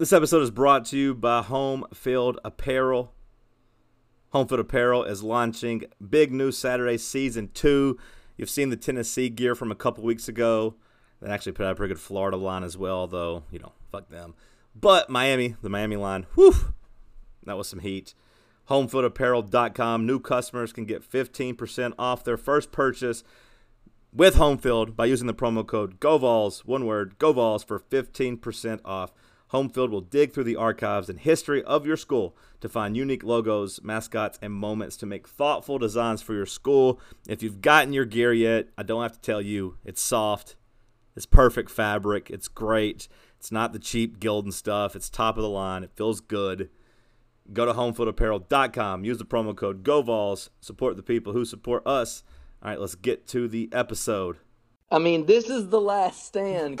This episode is brought to you by Home Field Apparel. Home Field Apparel is launching big new Saturday season two. You've seen the Tennessee gear from a couple weeks ago. They actually put out a pretty good Florida line as well, though, you know, fuck them. But Miami, the Miami line, whew, that was some heat. HomeFieldApparel.com. New customers can get 15% off their first purchase with Homefield by using the promo code GOVOLS, one word, GOVOLS, for 15% off. Homefield will dig through the archives and history of your school to find unique logos, mascots, and moments to make thoughtful designs for your school. If you've gotten your gear yet, I don't have to tell you, it's soft, it's perfect fabric, it's great. It's not the cheap Gildan stuff, it's top of the line, it feels good. Go to homefieldapparel.com, use the promo code GOVOLS, support the people who support us. All right, let's get to the episode. I mean, this is the last stand.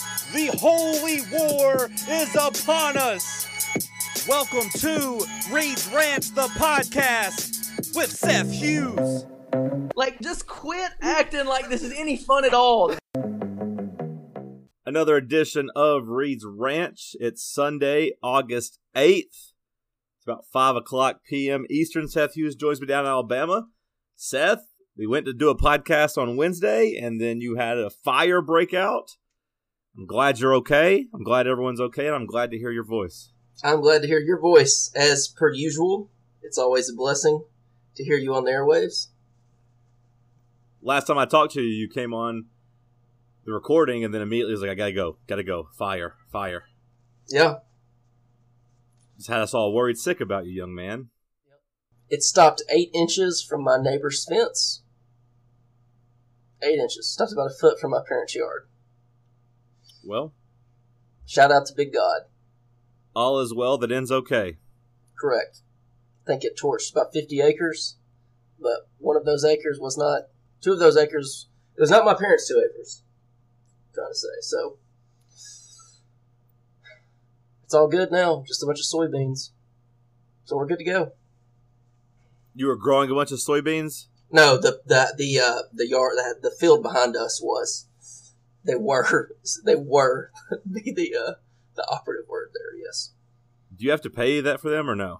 The holy war is upon us. Welcome to Reed's Ranch, the podcast with Seth Hughes. Like, just quit acting like this is any fun at all. Another edition of Reed's Ranch. It's Sunday, August 8th. It's about 5 o'clock p.m. Eastern. Seth Hughes joins me down in Alabama. Seth, we went to do a podcast on Wednesday, and then you had a fire breakout. I'm glad you're okay. I'm glad everyone's okay, and I'm glad to hear your voice. I'm glad to hear your voice. As per usual, it's always a blessing to hear you on the airwaves. Last time I talked to you, you came on the recording, and then immediately was like, I gotta go, gotta go. Fire, fire. Yeah, Just had us all worried sick about you, young man. it stopped eight inches from my neighbor's fence. Eight inches. Stopped about a foot from my parents' yard. Well, Shout out to Big God. all is well that ends okay. Correct. I think it torched about 50 acres, but one of those acres was not, two of those acres, it was not my parents' two acres. I'm trying to say. So, it's all good now. Just a bunch of soybeans. So we're good to go. You were growing a bunch of soybeans? No, the the the uh, the yard the, the field behind us was they were they were the the uh, the operative word there. Yes. Do you have to pay that for them or no?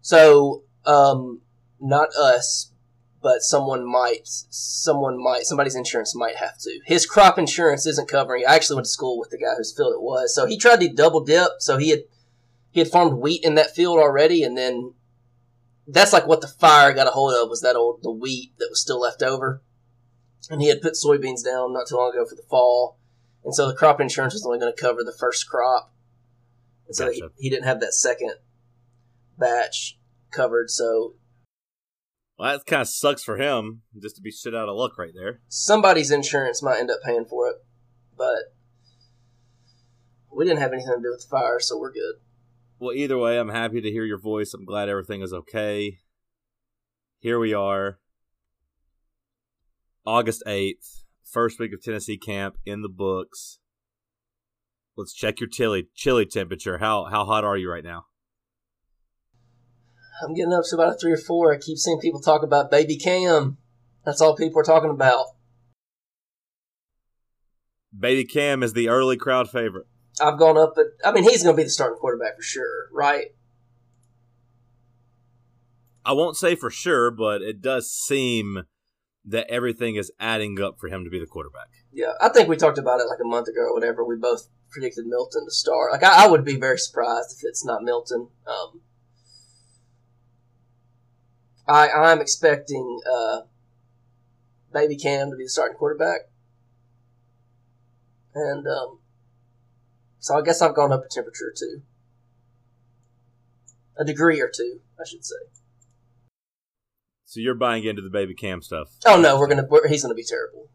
So um, not us, but someone might someone might somebody's insurance might have to. His crop insurance isn't covering. I actually went to school with the guy whose field it was, so he tried to double dip. So he had he had farmed wheat in that field already, and then that's like what the fire got a hold of was that old the wheat that was still left over, and he had put soybeans down not too long ago for the fall, and so the crop insurance was only going to cover the first crop, and so he, he didn't have that second batch covered. So Well, that kind of sucks for him, just to be shit out of luck right there. somebody's insurance might end up paying for it, but we didn't have anything to do with the fire, so we're good. Well, either way, I'm happy to hear your voice. I'm glad everything is okay. Here we are, August 8th, first week of Tennessee camp in the books. Let's check your chili chili temperature. How how hot are you right now? I'm getting up to about a three or four. I keep seeing people talk about baby Cam. That's all people are talking about. Baby Cam is the early crowd favorite. I've gone up, but I mean, he's going to be the starting quarterback for sure, right? I won't say for sure, but it does seem that everything is adding up for him to be the quarterback. Yeah, I think we talked about it like a month ago or whatever. We both predicted Milton to start. Like, I, I would be very surprised if it's not Milton. Um, I I'm expecting uh, Baby Cam to be the starting quarterback, and um, so I guess I've gone up a temperature or two. a degree or two, I should say. So you're buying into the baby cam stuff. Oh no, we're gonna we're, he's gonna be terrible.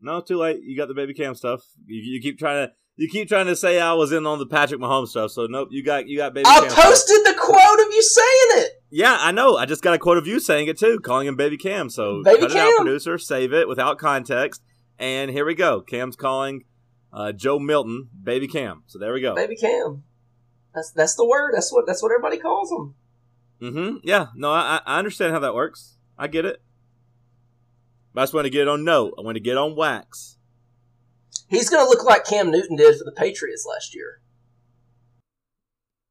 No, too late. You got the baby cam stuff. You, you keep trying to you keep trying to say I was in on the Patrick Mahomes stuff. So nope, you got you got baby. I cam stuff. posted the quote of you saying it. Yeah, I know. I just got a quote of you saying it too, calling him baby cam. So Baby cut it out, producer. Save it without context. And here we go. Cam's calling uh, Joe Milton baby cam. So there we go. Baby Cam. That's that's the word. That's what that's what everybody calls him. Mm-hmm. Yeah. No, I, I understand how that works. I get it. But I just want to get it on note. I want to get on wax. He's gonna look like Cam Newton did for the Patriots last year.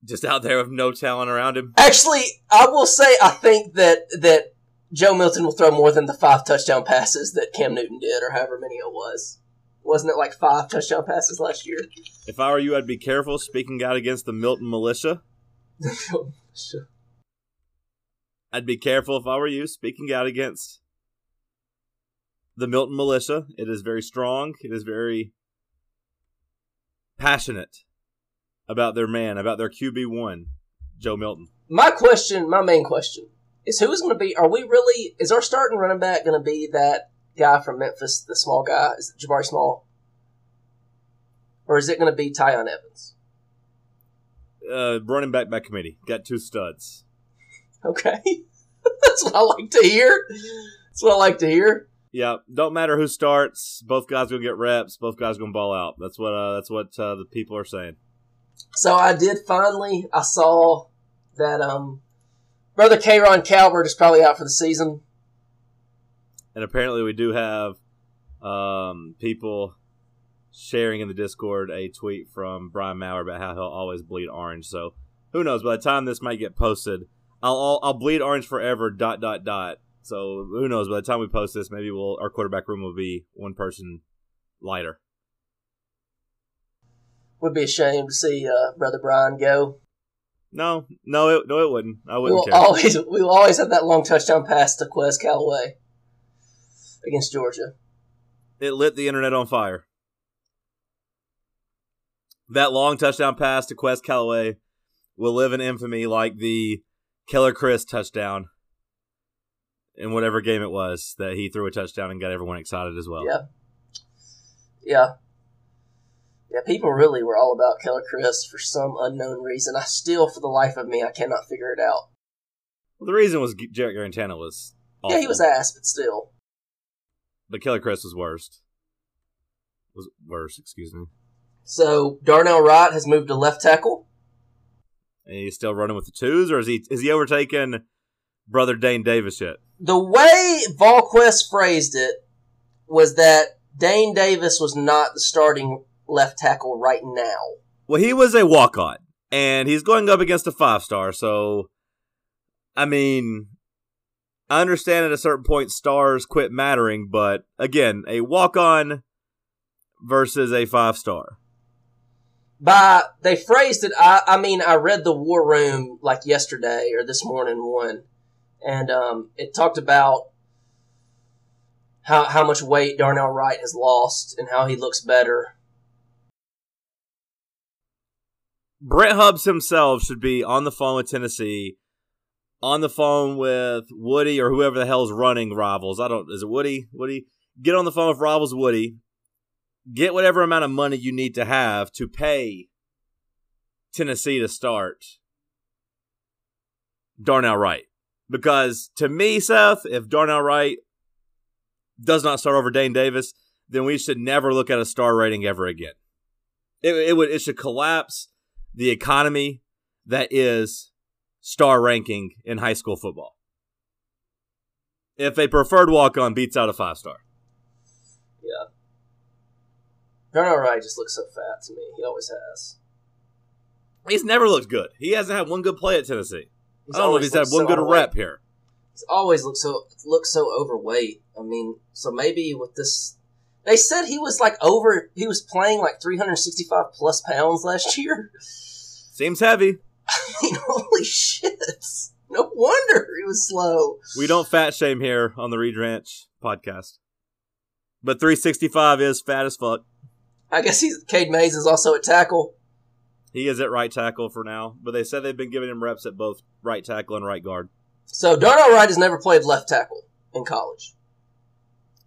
Just out there with no talent around him. Actually, I will say I think that that Joe Milton will throw more than the five touchdown passes that Cam Newton did, or however many it was. Wasn't it like five touchdown passes last year? If I were you, I'd be careful speaking out against the Milton militia. I'd be careful if I were you speaking out against the Milton militia. It is very strong. It is very passionate about their man, about their QB1, Joe Milton. my question, my main question, is who is going to be? Are we really? Is our starting running back going to be that guy from Memphis, the small guy? Is it Jabari Small, or is it going to be Tiyon Evans? Uh, running back by committee. Got two studs. Okay, that's what I like to hear. That's what I like to hear. Yeah, don't matter who starts. Both guys gonna get reps. Both guys gonna ball out. That's what uh, that's what uh, the people are saying. So I did finally. I saw that um, brother K'Rojhn Calbert is probably out for the season. And apparently, we do have um, people sharing in the Discord a tweet from Brian Maurer about how he'll always bleed orange. So who knows? By the time this might get posted, I'll I'll, I'll bleed orange forever. Dot dot dot. So who knows? By the time we post this, maybe we'll our quarterback room will be one person lighter. Would be a shame to see uh, brother Brian go. No, no, it, no, it wouldn't. I wouldn't we'll care. always we will always have that long touchdown pass to Quez Callaway against Georgia. It lit the internet on fire. That long touchdown pass to Quez Callaway will live in infamy like the Keller Chryst touchdown in whatever game it was that he threw a touchdown and got everyone excited as well. Yeah. Yeah. Yeah, people really were all about Keller Chryst for some unknown reason. I still, for the life of me, I cannot figure it out. Well, the reason was Jarrett Guarantano was awful, Yeah, he was ass, but still. but Keller Chryst was worst. Was worse, excuse me. So Darnell Wright has moved to left tackle. And he's still running with the twos, or is he is he overtaken brother Dane Davis yet? The way Volquest phrased it was that Dane Davis was not the starting left tackle right now. Well, he was a walk on, and he's going up against a five star. So, I mean, I understand at a certain point stars quit mattering, but again, a walk on versus a five star. By they phrased it I, I mean i read the war room like yesterday or this morning one and um, it talked about how, how much weight darnell wright has lost and how he looks better Brent Hubbs himself should be on the phone with Tennessee, on the phone with Woody or whoever the hell's running Rivals. I don't. Is it Woody? Woody? Get on the phone with Rivals Woody. Get whatever amount of money you need to have to pay Tennessee to start Darnell Wright. Because to me, Seth, if Darnell Wright does not start over Dane Davis, then we should never look at a star rating ever again. It, it would it should collapse the economy that is star ranking in high school football. If a preferred walk on beats out a five star. yeah darnell wright just looks so fat to me he always has He's never looked good. He hasn't had one good play at Tennessee. he's I don't know if he's had one so good overweight. rep here. he's always looked so looks so overweight i mean so maybe with this they said he was like over he was playing like 365 plus pounds last year Seems heavy. I mean, holy shit. No wonder he was slow. We don't fat shame here on the Reed Ranch podcast. But 365 is fat as fuck. I guess he's Cade Mays is also at tackle. He is at right tackle for now, but they said they've been giving him reps at both right tackle and right guard. So Darnell Wright has never played left tackle in college.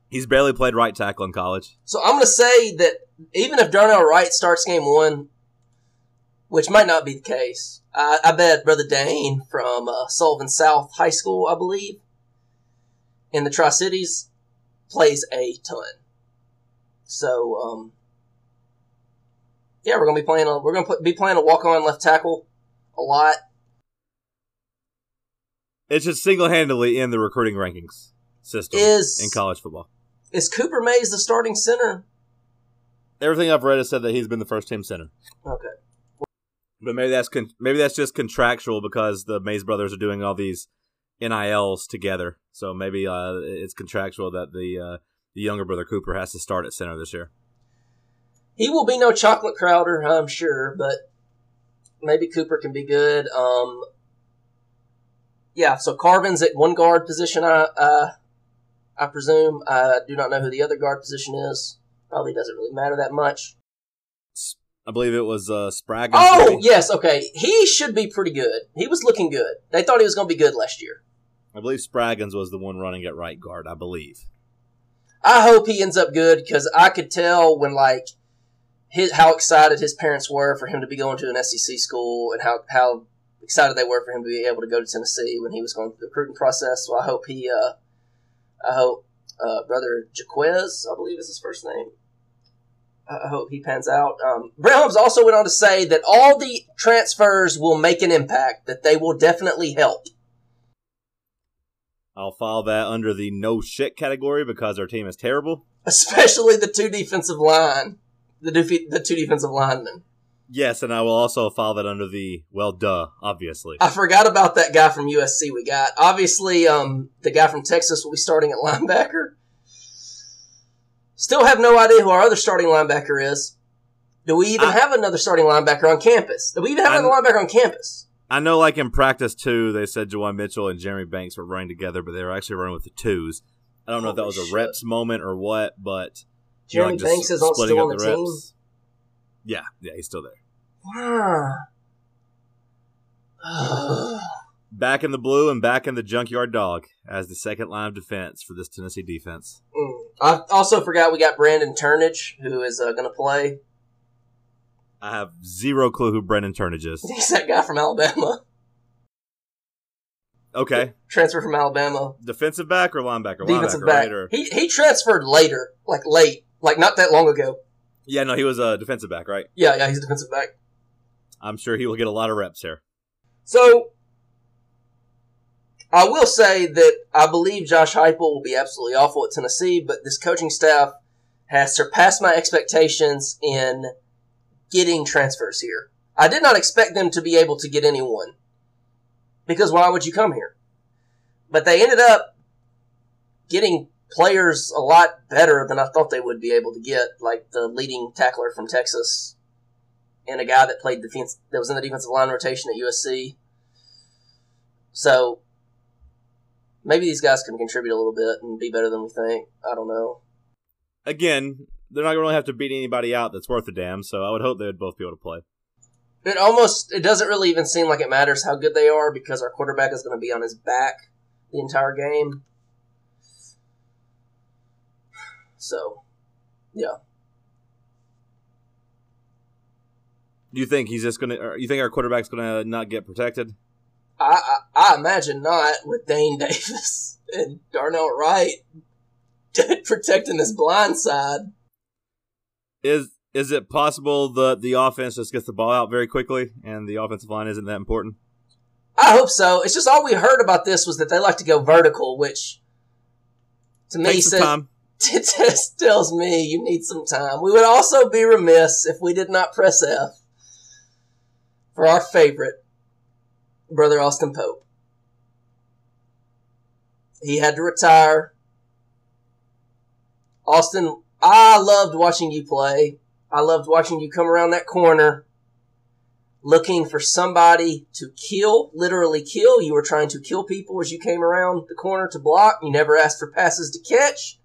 He's barely played right tackle in college. So I'm going to say that even if Darnell Wright starts game one, which might not be the case, I, I bet Brother Dane from uh, Sullivan South High School, I believe, in the Tri Cities, plays a ton. So, um, yeah, we're gonna be playing. A, we're gonna put, be playing a walk on left tackle a lot. It's just single handedly in the recruiting rankings system Is- in college football. Is Cooper Mays the starting center? Everything I've read has said that he's been the first team center. Okay. But maybe that's con- maybe that's just contractual because the Mays brothers are doing all these NILs together. So maybe uh, it's contractual that the uh, the younger brother Cooper has to start at center this year. He will be no chocolate Crowder, I'm sure, but maybe Cooper can be good. Um, yeah, so Carvin's at one guard position. I uh, I presume. I do not know who the other guard position is. Probably doesn't really matter that much. I believe it was uh, Sprague. Oh yes, okay. He should be pretty good. He was looking good. They thought he was going to be good last year. I believe Spraggins was the one running at right guard. I believe. I hope he ends up good because I could tell when like his how excited his parents were for him to be going to an SEC school and how how excited they were for him to be able to go to Tennessee when he was going through the recruiting process. So I hope he, uh, I hope uh, brother Jaquez, I believe is his first name. I hope he pans out. Um, Brent Holmes also went on to say that all the transfers will make an impact, that they will definitely help. I'll file that under the no shit category because our team is terrible. especially the two defensive line, the defe- the two defensive linemen. Yes, and I will also file that under the well, duh, obviously. I forgot about that guy from USC. We got obviously um, the guy from Texas will be starting at linebacker. Still have no idea who our other starting linebacker is. Do we even I- have another starting linebacker on campus? Do we even have I'm- another linebacker on campus? I know, like in practice too, they said Juwan Mitchell and Jeremy Banks were running together, but they were actually running with the twos. I don't know if that Holy was a shit. reps moment or what, but you Jeremy like, Banks is splitting still on the team. Yeah, yeah, he's still there. Wow. Back in the blue and back in the junkyard dog as the second line of defense for this Tennessee defense. Mm. I also forgot we got Brandon Turnage, who is uh, going to play. I have zero clue who Brandon Turnage is. He's that guy from Alabama. Okay, Transfer from Alabama. defensive back or linebacker? defensive linebacker, back. right? Or, He he transferred later, like late, like not that long ago. yeah, no, he was a defensive back, right? Yeah, yeah, he's a defensive back. I'm sure he will get a lot of reps here. So I will say that I believe Josh Heupel will be absolutely awful at Tennessee, but this coaching staff has surpassed my expectations in getting transfers here. I did not expect them to be able to get anyone because why would you come here? But they ended up getting players a lot better than I thought they would be able to get, like the leading tackler from Texas and a guy that played defense that was in the defensive line rotation at USC. So maybe these guys can contribute a little bit and be better than we think. I don't know. Again, they're not going to really have to beat anybody out that's worth a damn, so I would hope they would both be able to play. It almost it doesn't really even seem like it matters how good they are because our quarterback is going to be on his back the entire game. So, yeah. Do you think he's just going to? You think our quarterback's going to not get protected? I, I I imagine not with Dane Davis and Darnell Wright protecting his blind side. Is is it possible that the offense just gets the ball out very quickly and the offensive line isn't that important? I hope so. It's just all we heard about this was that they like to go vertical, which to me Take some says, time. it just tells me you need some time. We would also be remiss if we did not press F for our favorite, Brother Austin Pope. He had to retire. Austin, I loved watching you play. I loved watching you come around that corner looking for somebody to kill, literally kill. You were trying to kill people as you came around the corner to block. You never asked for passes to catch.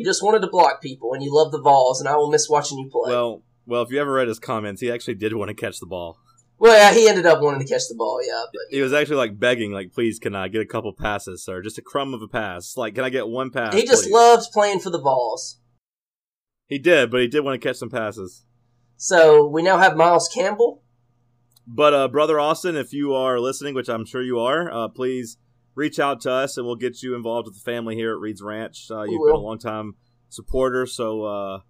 You just wanted to block people, and you love the Vols, and I will miss watching you play. Well, Well, if you ever read his comments, he actually did want to catch the ball. Well, yeah, he ended up wanting to catch the ball. Yeah, but He was actually like begging, like, "Please, can I get a couple passes, sir? Just a crumb of a pass. Like, can I get one pass?" he just please?" loves playing for the Vols. He did, but he did want to catch some passes. So we now have Miles Campbell. But uh, brother Austin, if you are listening, which I'm sure you are, uh, please reach out to us and we'll get you involved with the family here at Reed's Ranch. Uh, you've been a long time supporter, so uh,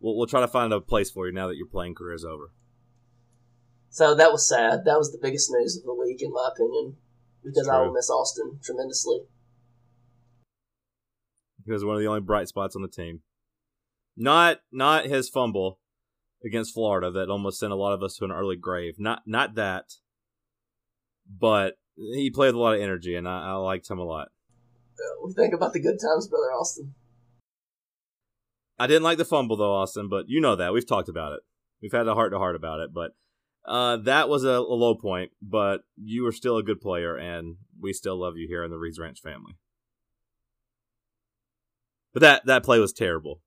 we'll, we'll try to find a place for you now that your playing career is over. So that was sad. That was the biggest news of the week, in my opinion, because I will miss Austin tremendously. He was one of the only bright spots on the team. Not not his fumble against Florida that almost sent a lot of us to an early grave. Not not that, but he played with a lot of energy, and I, I liked him a lot. Uh, We think about the good times, brother Austin. I didn't like the fumble though, Austin, but you know that we've talked about it. We've had a heart to heart about it, but uh, that was a, a low point. But you were still a good player, and we still love you here in the Reeds Ranch family. But that that play was terrible,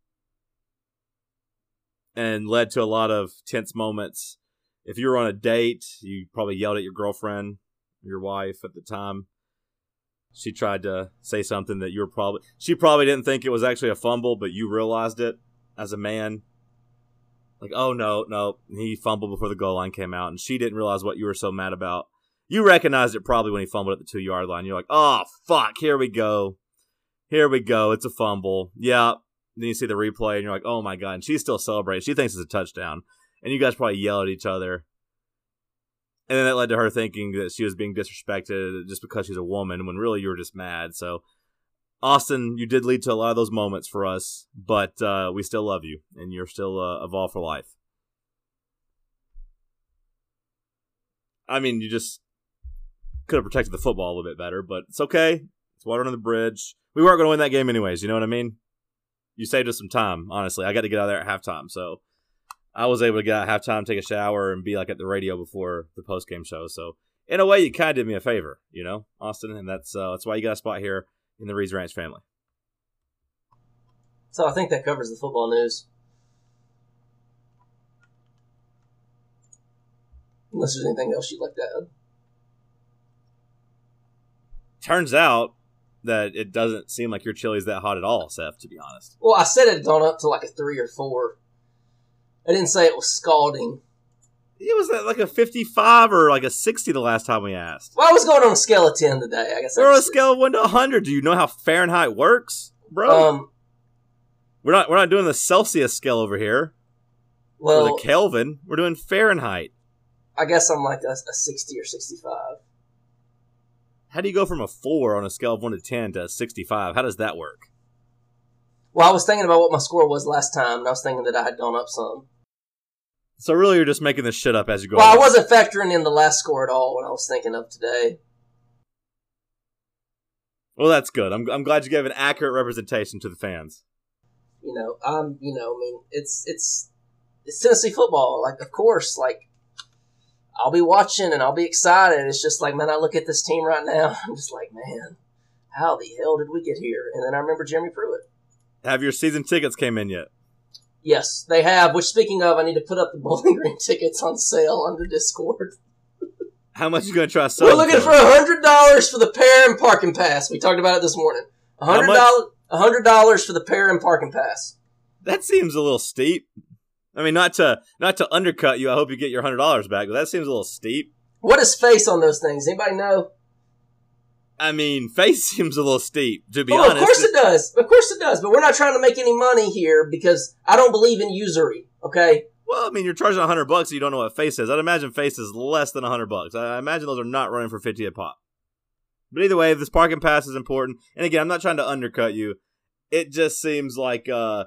and led to a lot of tense moments. If you were on a date, you probably yelled at your girlfriend, your wife at the time. She tried to say something that you were probably she probably didn't think it was actually a fumble, but you realized it as a man. Like, oh no, no, he fumbled before the goal line came out, and she didn't realize what you were so mad about. You recognized it probably when he fumbled at the two yard line. You're like, oh fuck, here we go, here we go, it's a fumble. Yeah. Then you see the replay, and you're like, oh my god, and she's still celebrating. She thinks it's a touchdown, and you guys probably yell at each other. And then that led to her thinking that she was being disrespected just because she's a woman, when really you were just mad. So, Austin, you did lead to a lot of those moments for us, but uh, we still love you, and you're still uh, a Vol for life. I mean, you just could have protected the football a little bit better, but it's okay. It's water under the bridge. We weren't going to win that game anyways. You know what I mean? You saved us some time. Honestly, I got to get out of there at halftime, so I was able to get out at halftime, take a shower, and be like at the radio before the post game show. So in a way, you kind of did me a favor, you know, Austin, and that's uh, that's why you got a spot here in the Reeds Ranch family. So I think that covers the football news. Unless there's anything else you'd like to add. Turns out that it doesn't seem like your chili's that hot at all, Seth. To be honest, Well, I said it gone up to like a three or four. I didn't say it was scalding. it was like a fifty-five or like a sixty the last time we asked. Well, I was going on a scale of ten today. I guess. We're on a scale of one to hundred. Do you know how Fahrenheit works, bro? Um. we're not we're not doing the Celsius scale over here or Well, the Kelvin. We're doing Fahrenheit. I guess I'm like a, a sixty or sixty-five. How do you go from a four on a scale of one to ten to a sixty-five? How does that work? Well, I was thinking about what my score was last time, and I was thinking that I had gone up some. So really, you're just making this shit up as you go. Well, I wasn't factoring in the last score at all when I was thinking of today. Well, that's good. I'm I'm glad you gave an accurate representation to the fans. You know, I'm. You know, I mean, it's it's it's Tennessee football. Like, of course, like I'll be watching and I'll be excited. It's just like, man, I look at this team right now. I'm just like, man, how the hell did we get here? And then I remember Jeremy Pruitt. Have your season tickets came in yet? Yes, they have. Which, speaking of, I need to put up the Bowling Green tickets on sale on the Discord. How much you gonna try to? We're looking for a hundred dollars for the pair and parking pass. We talked about it this morning. A hundred dollars. A hundred dollars for the pair and parking pass. That seems a little steep. I mean, not to not to undercut you. I hope you get your hundred dollars back, but that seems a little steep. What is face on those things? Anybody know? I mean, face seems a little steep. To be oh, honest, of course it does. Of course it does. But we're not trying to make any money here because I don't believe in usury. Okay. Well, I mean, you're charging a hundred bucks. You don't know what face is. I'd imagine face is less than a hundred bucks. I imagine those are not running for fifty a pop. But either way, this parking pass is important. And again, I'm not trying to undercut you. It just seems like uh,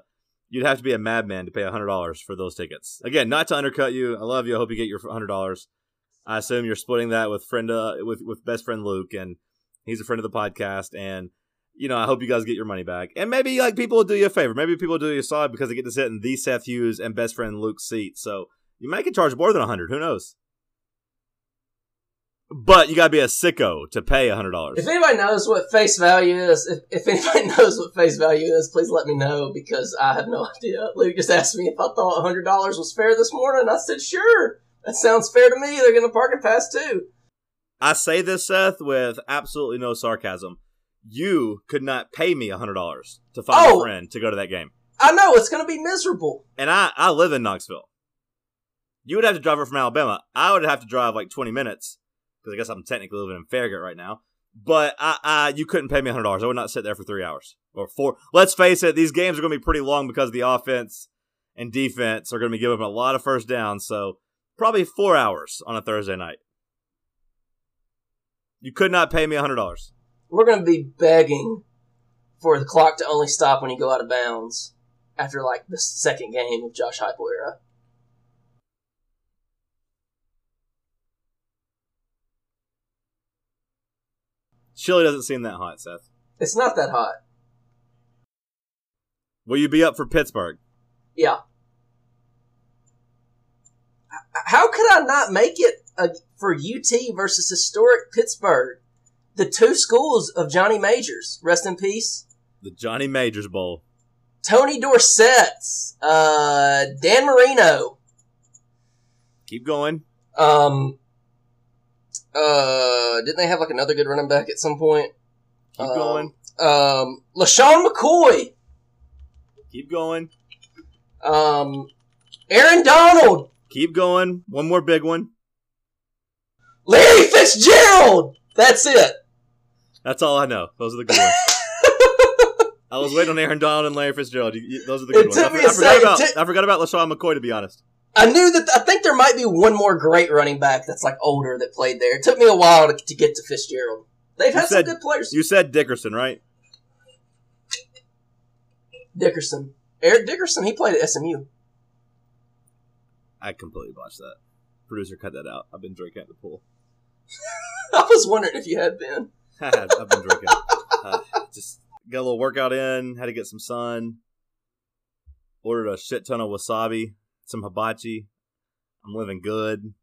you'd have to be a madman to pay a hundred dollars for those tickets. Again, not to undercut you. I love you. I hope you get your hundred dollars. I assume you're splitting that with friend uh, with with best friend Luke, and he's a friend of the podcast. And you know, I hope you guys get your money back. And maybe like people will do you a favor. Maybe people will do you a solid because they get to sit in the Seth Hughes and best friend Luke's seat. So you might get charged more than a hundred. Who knows? but you gotta be a sicko to pay a hundred dollars. If anybody knows what face value is, if, if anybody knows what face value is, please let me know because I have no idea. Luke just asked me if I thought a hundred dollars was fair this morning. I said, sure. That sounds fair to me. They're gonna park it pass too. I say this, Seth, with absolutely no sarcasm. You could not pay me hundred dollars to find Oh. a friend to go to that game, I know it's gonna be miserable. and I I live in Knoxville. You would have to drive her from Alabama. I would have to drive like twenty minutes because I guess I'm technically living in Farragut right now. But I, I you couldn't pay me hundred dollars. I would not sit there for three hours or four. Let's face it; these games are going to be pretty long because the offense and defense are going to be giving up a lot of first downs. So probably four hours on a Thursday night. You could not pay me hundred dollars. We're gonna be begging for the clock to only stop when you go out of bounds after like the second game of Josh Heupel era. Chili doesn't seem that hot, Seth. It's not that hot. Will you be up for Pittsburgh? Yeah. How could I not make it uh, for UT versus historic Pittsburgh? The two schools of Johnny Majors, rest in peace. The Johnny Majors Bowl. Tony Dorsett, uh, Dan Marino, Keep going. um, uh, didn't they have like another good running back at some point? Keep Um, going. Um, LeSean McCoy, Keep going. um, Aaron Donald, Keep going. One more big one. Larry Fitzgerald. That's it. That's all I know. Those are the good ones. I was waiting on Aaron Donald and Larry Fitzgerald. You- you- Those are the good It ones. I, for- I forgot about Ti- I forgot about LeSean McCoy to be honest. I knew that. I think there might be one more great running back that's like older that played there. It took me a while to, to get to Fitzgerald. They've You had said- some good players. You said Dickerson, right? Dickerson, Eric Dickerson, he played at SMU. I completely botched that. Producer, cut that out. I've been drinking at the pool. I was wondering if you had been. I've been drinking. Uh, just got a little workout in. Had to get some sun. Ordered a shit ton of wasabi, some hibachi. I'm living good.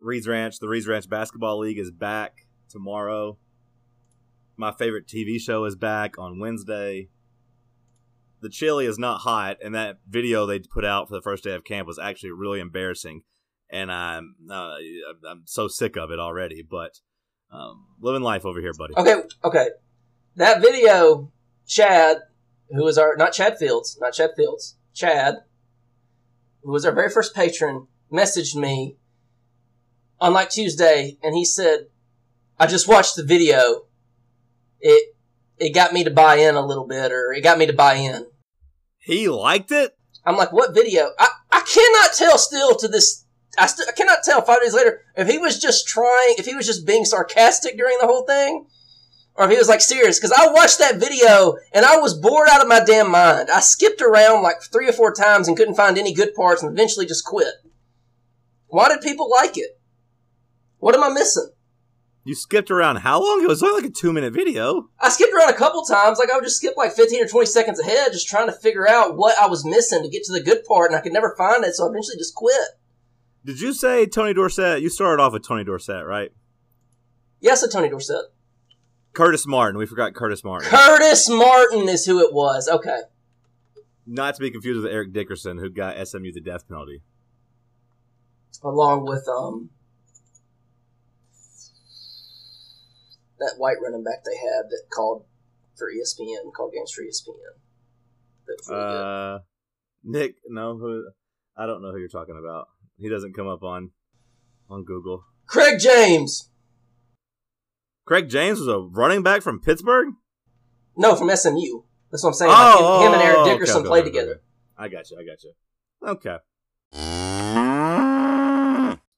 Reed's Ranch, the Reed's Ranch Basketball League is back tomorrow. My favorite TV show is back on Wednesday. The chili is not hot, and that video they put out for the first day of camp was actually really embarrassing. And I'm uh, I'm so sick of it already. But um, living life over here, buddy. Okay, okay. That video, Chad, who was our not Chad Fields, not Chad Fields, Chad, who was our very first patron, messaged me on like Tuesday, and he said, "I just watched the video. It it got me to buy in a little bit, or it got me to buy in." He liked it. I'm like, "What video?" I I cannot tell still to this. I, still I cannot tell five days later if he was just trying, if he was just being sarcastic during the whole thing, or if he was like serious. Because I watched that video and I was bored out of my damn mind. I skipped around like three or four times and couldn't find any good parts and eventually just quit. Why did people like it? What am I missing? You skipped around how long? It was only like a two minute video. I skipped around a couple times. Like I would just skip like 15 or 20 seconds ahead, just trying to figure out what I was missing to get to the good part, and I could never find it, so I eventually just quit. Did you say Tony Dorsett? You started off with Tony Dorsett, right? Yes, a Tony Dorsett. Curtis Martin. We forgot Curtis Martin. Curtis Martin is who it was. Okay. Not to be confused with Eric Dickerson, who got SMU the death penalty. Along with um that white running back they had that called for ESPN, called games for ESPN. That was really good. Uh, Nick, no, who? I don't know who you're talking about. He doesn't come up on on Google. Craig James. Craig James was a running back from Pittsburgh. No, from SMU. That's what I'm saying. Like, him, him and Eric Oh, okay, Dickerson okay, played okay, together. okay. I got you. I got you. Okay.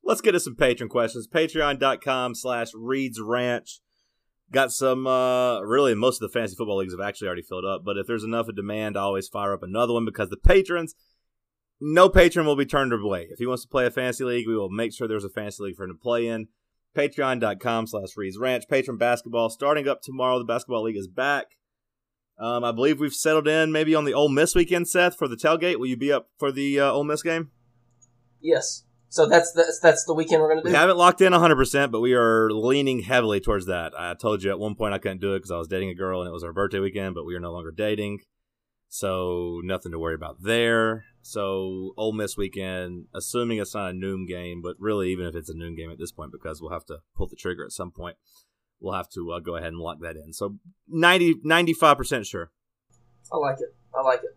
Let's get to some patron questions. Patreon.com slash Reed's Ranch. Got some, uh, really, most of the fantasy football leagues have actually already filled up, but if there's enough of demand, I always fire up another one because the patrons, no patron will be turned away. If he wants to play a fantasy league, we will make sure there's a fantasy league for him to play in. Patreon.com slash Reed's Ranch. Patron basketball starting up tomorrow. The basketball league is back. Um, I believe we've settled in maybe on the Ole Miss weekend, Seth, for the tailgate. Will you be up for the uh, Ole Miss game? Yes. So that's that's that's the weekend we're gonna do. We haven't locked in 100%, but we are leaning heavily towards that. I told you at one point I couldn't do it because I was dating a girl and it was our birthday weekend, but we are no longer dating. So nothing to worry about there. So Ole Miss weekend, assuming it's not a noon game, but really even if it's a noon game at this point, because we'll have to pull the trigger at some point, we'll have to uh, go ahead and lock that in. So 90, 95% sure. I like it. I like it.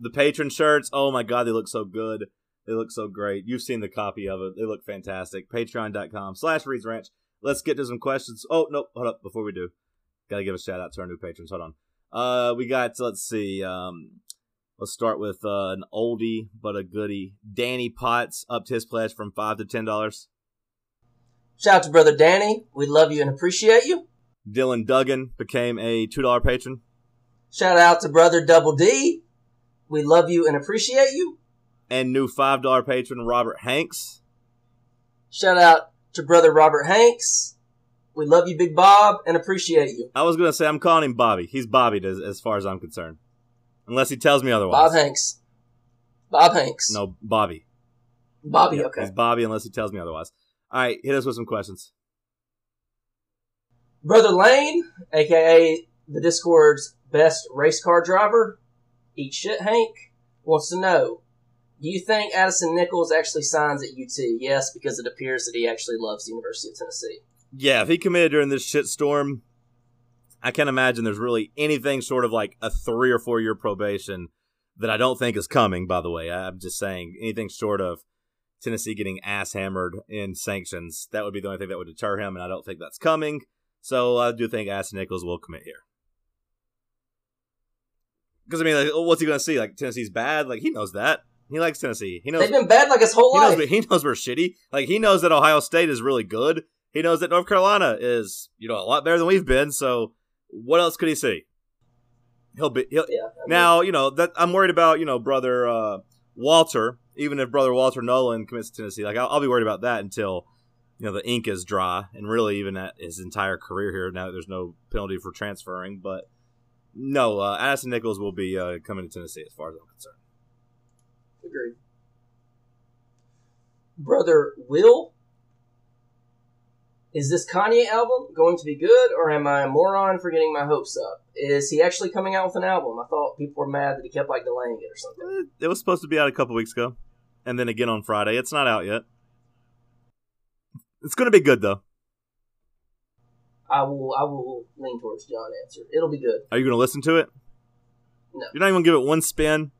The patron shirts, oh my god, they look so good. They look so great. You've seen the copy of it. They look fantastic. Patreon.com slash Reed's Ranch. Let's get to some questions. Oh, no, hold up. Before we do, got to give a shout out to our new patrons. Hold on. Uh, we got, let's see. Um, let's start with uh, an oldie but a goodie. Danny Potts upped his pledge from 5 to $10. Shout out to brother Danny. We love you and appreciate you. Dylan Duggan became a $2 patron. Shout out to brother Double D. We love you and appreciate you. And new $5 patron Robert Hanks. Shout out to brother Robert Hanks. We love you, Big Bob, and appreciate you. I was going to say, I'm calling him Bobby. He's Bobby as, as far as I'm concerned. Unless he tells me otherwise. Bob Hanks. Bob Hanks. No, Bobby. Bobby, okay. He's Bobby unless he tells me otherwise. All right, hit us with some questions. Brother Lane, aka the Discord's best race car driver, eat shit Hank, wants to know Do you think Addison Nichols actually signs at UT? Yes, because it appears that he actually loves the University of Tennessee. Yeah, if he committed during this shitstorm, I can't imagine there's really anything sort of like a three or four year probation that I don't think is coming, by the way. I'm just saying anything short of Tennessee getting ass hammered in sanctions, that would be the only thing that would deter him, and I don't think that's coming. So I do think Addison Nichols will commit here. Because I mean, like, what's he going to see? Like Tennessee's bad. Like he knows that. He likes Tennessee. He knows. They've been bad like his whole He knows, life. we- he knows we're shitty. Like he knows that Ohio State is really good. He knows that North Carolina is, you know, a lot better than we've been. So what else could he see? He'll be he'll, yeah, I mean, now. You know that I'm worried about. You know, brother uh, Walter. Even if brother Walter Nolan commits to Tennessee, like I'll, I'll be worried about that until you know the ink is dry, and really even at his entire career here. Now that there's no penalty for transferring, but no, uh, Addison Nichols will be uh, coming to Tennessee as far as I'm concerned. Agreed. Brother Will, is this Kanye album going to be good, or am I a moron for getting my hopes up? Is he actually coming out with an album? I thought people were mad that he kept like delaying it or something. It was supposed to be out a couple weeks ago, and then again on Friday. It's not out yet. It's going to be good though. I will. I will lean towards John answer. It'll be good. Are you going to listen to it? No. You're not even going to give it one spin.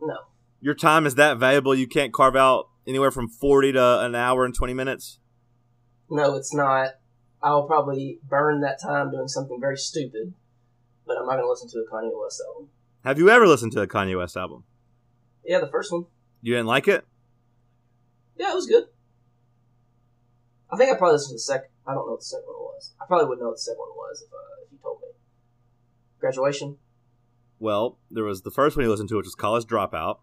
No, Your time is that valuable. You can't carve out anywhere from forty to an hour and twenty minutes. No, it's not. I'll probably burn that time doing something very stupid, but I'm not going to listen to a Kanye West album. Have you ever listened to a Kanye West album? Yeah, the first one. You didn't like it? Yeah, it was good. I think I probably listened to the second. I don't know what the second one was. I probably wouldn't know what the second one was if, uh, if you told me. Graduation. Well, there was the first one you listened to, which was College Dropout,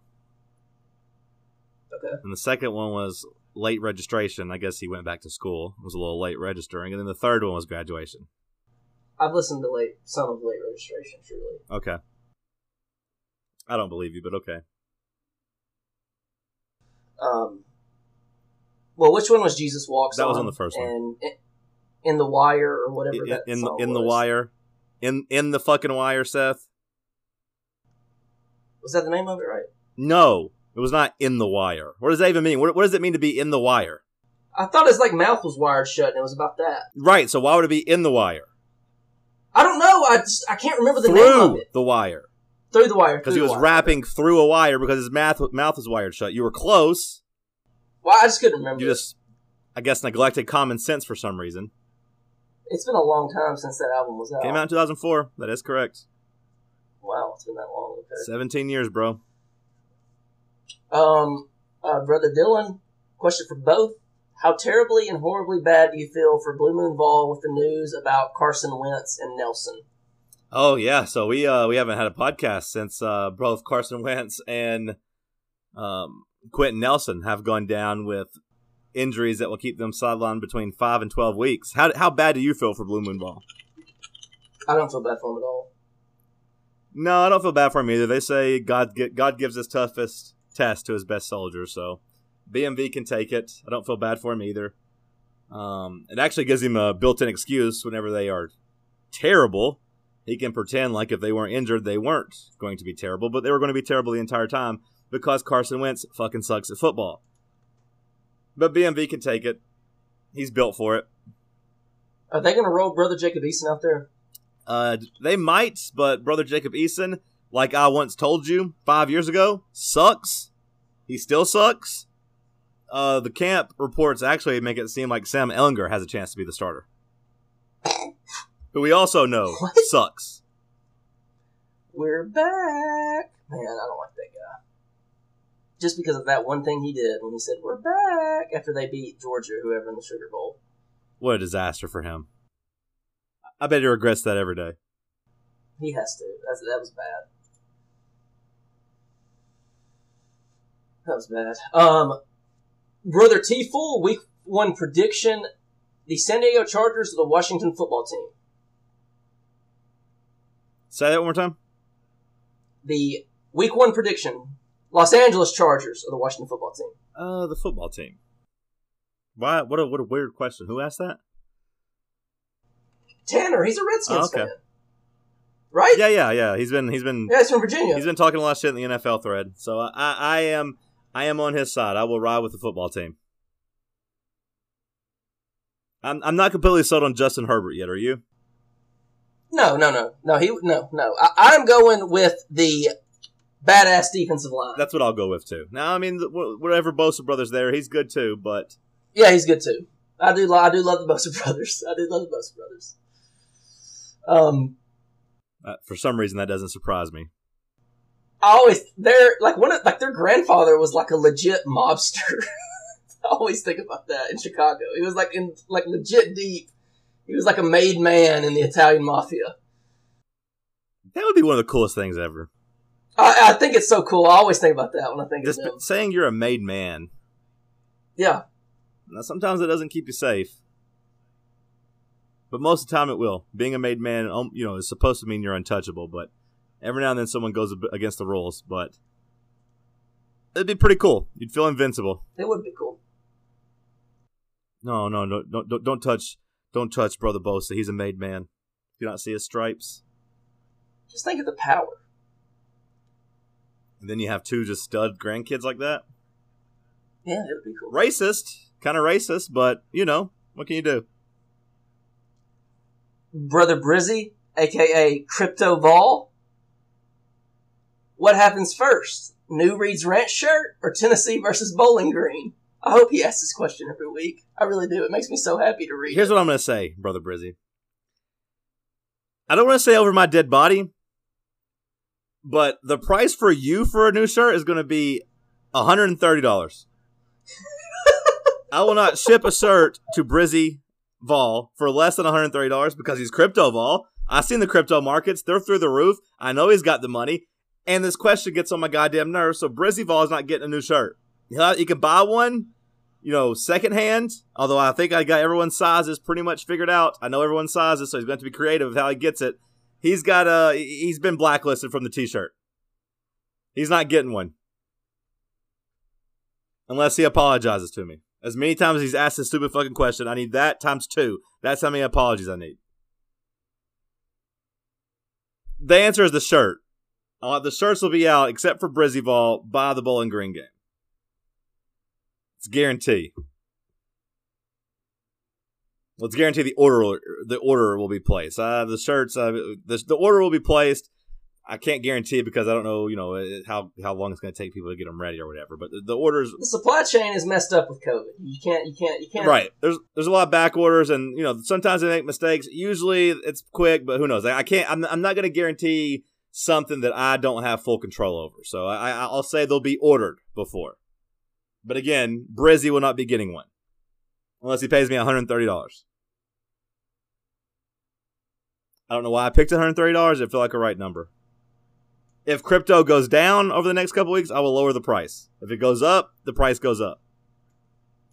Okay. and the second one was Late Registration. I guess he went back to school. It Was a little late registering, and then the third one was Graduation. I've listened to late some of late registration. Surely. Okay. I don't believe you, but okay. Um. Well, which one was Jesus Walks That was on on the first one. In, in the Wire or whatever in, that in, song in the wire in in the fucking wire seth Was that the name of it? Right. no it was not in the wire what does that even mean what, what does it mean to be in the wire I thought his like mouth was wired shut, and it was about that. right so why would it be in the wire I don't know. I just I can't remember the name of it. the wire Through the wire. because he was wire. rapping through a wire because his mouth mouth was wired shut you were close Well, I just couldn't remember. you just i guess neglected common sense for some reason It's been a long time since that album was out. came out in 2004 that is correct Wow, it's been that long. Okay. 17 years bro Um, uh, brother Dylan, question for both: How terribly and horribly bad do you feel for Blue Moon Vol with the news about Carson Wentz and Nelson? Oh yeah, so we uh we haven't had a podcast since uh both Carson Wentz and um Quenton Nelson have gone down with injuries that will keep them sidelined between five and twelve weeks. How how bad do you feel for Blue Moon Vol? I don't feel bad for him at all. No, I don't feel bad for him either. They say God God gives his toughest test to his best soldier. so BMV can take it. I don't feel bad for him either. Um, it actually gives him a built-in excuse whenever they are terrible. He can pretend like if they weren't injured, they weren't going to be terrible, but they were going to be terrible the entire time because Carson Wentz fucking sucks at football. But BMV can take it. He's built for it. Are they going to roll brother Jacob Eason out there? Uh, they might, but brother Jacob Eason, like I once told you five years ago, sucks. He still sucks. Uh, the camp reports actually make it seem like Sam Ehlinger has a chance to be the starter, who we also know What? sucks. We're back. Man, I don't like that guy. Just because of that one thing he did when he said, We're back after they beat Georgia, or whoever in the Sugar Bowl. What a disaster for him. I bet he regrets that every day. He has to. That's, that was bad. That was bad. Um, Brother T Fool, week one prediction the San Diego Chargers or the Washington football team? Say that one more time. The week one prediction Los Angeles Chargers or the Washington football team? Uh, the football team. Why? What a what a weird question. Who asked that? Tanner, he's a Redskins Oh, okay. fan. Right? Yeah, yeah, yeah. He's been he's been Yeah, he's from Virginia. he's been talking a lot of shit in the NFL thread. So I I am I am on his side. I will ride with the football team. I'm I'm not completely sold on Justin Herbert yet. Are you? No, no, no, no. He no, no. I, I'm going with the badass defensive line. That's what I'll go with too. Now, I mean, whatever Bosa brothers there, he's good too. But yeah, he's good too. I do. I do love the Bosa brothers. I do love the Bosa brothers. Um, uh, for some reason, that doesn't surprise me. I always they're like one of like their grandfather was like a legit mobster. I always think about that in Chicago. He was like in like legit deep. He was like a made man in the Italian mafia. That would be one of the coolest things ever. I, I think it's so cool. I always think about that when I think Just of them. saying you're a made man. Yeah, Now, sometimes it doesn't keep you safe, but most of the time it will. Being a made man, um, you know, is supposed to mean you're untouchable. But every now and then someone goes against the rules. But it'd be pretty cool. You'd feel invincible. it would be cool. No, no, no, don't, don't, don't touch, don't touch brother Bosa. He's a made man. Do you not see his stripes? Just think of the power. And then you have two just stud grandkids like that. Yeah, it would be cool. Racist, kind of racist, but you know what can you do? Brother Brizzy, aka Crypto Vol. What happens first? New Reed's Ranch shirt or Tennessee versus Bowling Green? I hope he asks this question every week. I really do. It makes me so happy to read. Here's it. what I'm going to say, brother Brizzy. I don't want to say over my dead body, but the price for you for a new shirt is going to be $130. I will not ship a shirt to Brizzy Vol for less than $130 because he's crypto Vol. I've seen the crypto markets. They're through the roof. I know he's got the money. And this question gets on my goddamn nerves. So Brizzy Vol is not getting a new shirt. He'll- can buy one, you know, secondhand. Although I think I got everyone's sizes pretty much figured out. I know everyone's sizes, so he's going to to be creative with how he gets it. He's got a. He's been blacklisted from the T-shirt. He's not getting one unless he apologizes to me. As many times as he's asked this stupid fucking question, I need that times two. That's how many apologies I need. The answer is the shirt. Uh, the shirts will be out except for Brizzy Vol by the Bowling Green game. It's guarantee. Let's guarantee the order the order will be placed. Uh, the shirts, uh, the the order will be placed. I can't guarantee it because I don't know, you know, how how long it's going to take people to get them ready or whatever. But the, the orders, the supply chain is messed up with COVID. You can't. You can't. You can't. right? There's there's a lot of back orders, and you know, sometimes they make mistakes. Usually it's quick, but who knows? I, I can't. I'm I'm not going to guarantee something that I don't have full control over. So I, I I'll say they'll be ordered before. But again, Brizzy will not be getting one unless he pays me $130. I don't know why I picked $130. It felt like a right number. If crypto goes down over the next couple weeks, I will lower the price. If it goes up, the price goes up.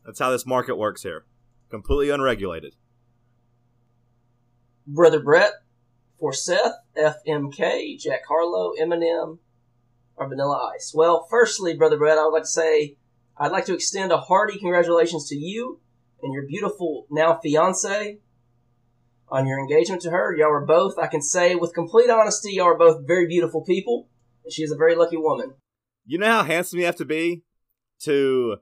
That's how this market works here. Completely unregulated. Brother Brett, for Seth, FMK, Jack Harlow, Eminem, or Vanilla Ice? Well, firstly, Brother Brett, I would like to say I'd like to extend a hearty congratulations to you and your beautiful now fiance on your engagement to her. Y'all are both, I can say with complete honesty, y'all are both very beautiful people. And she is a very lucky woman. You know how handsome you have to be to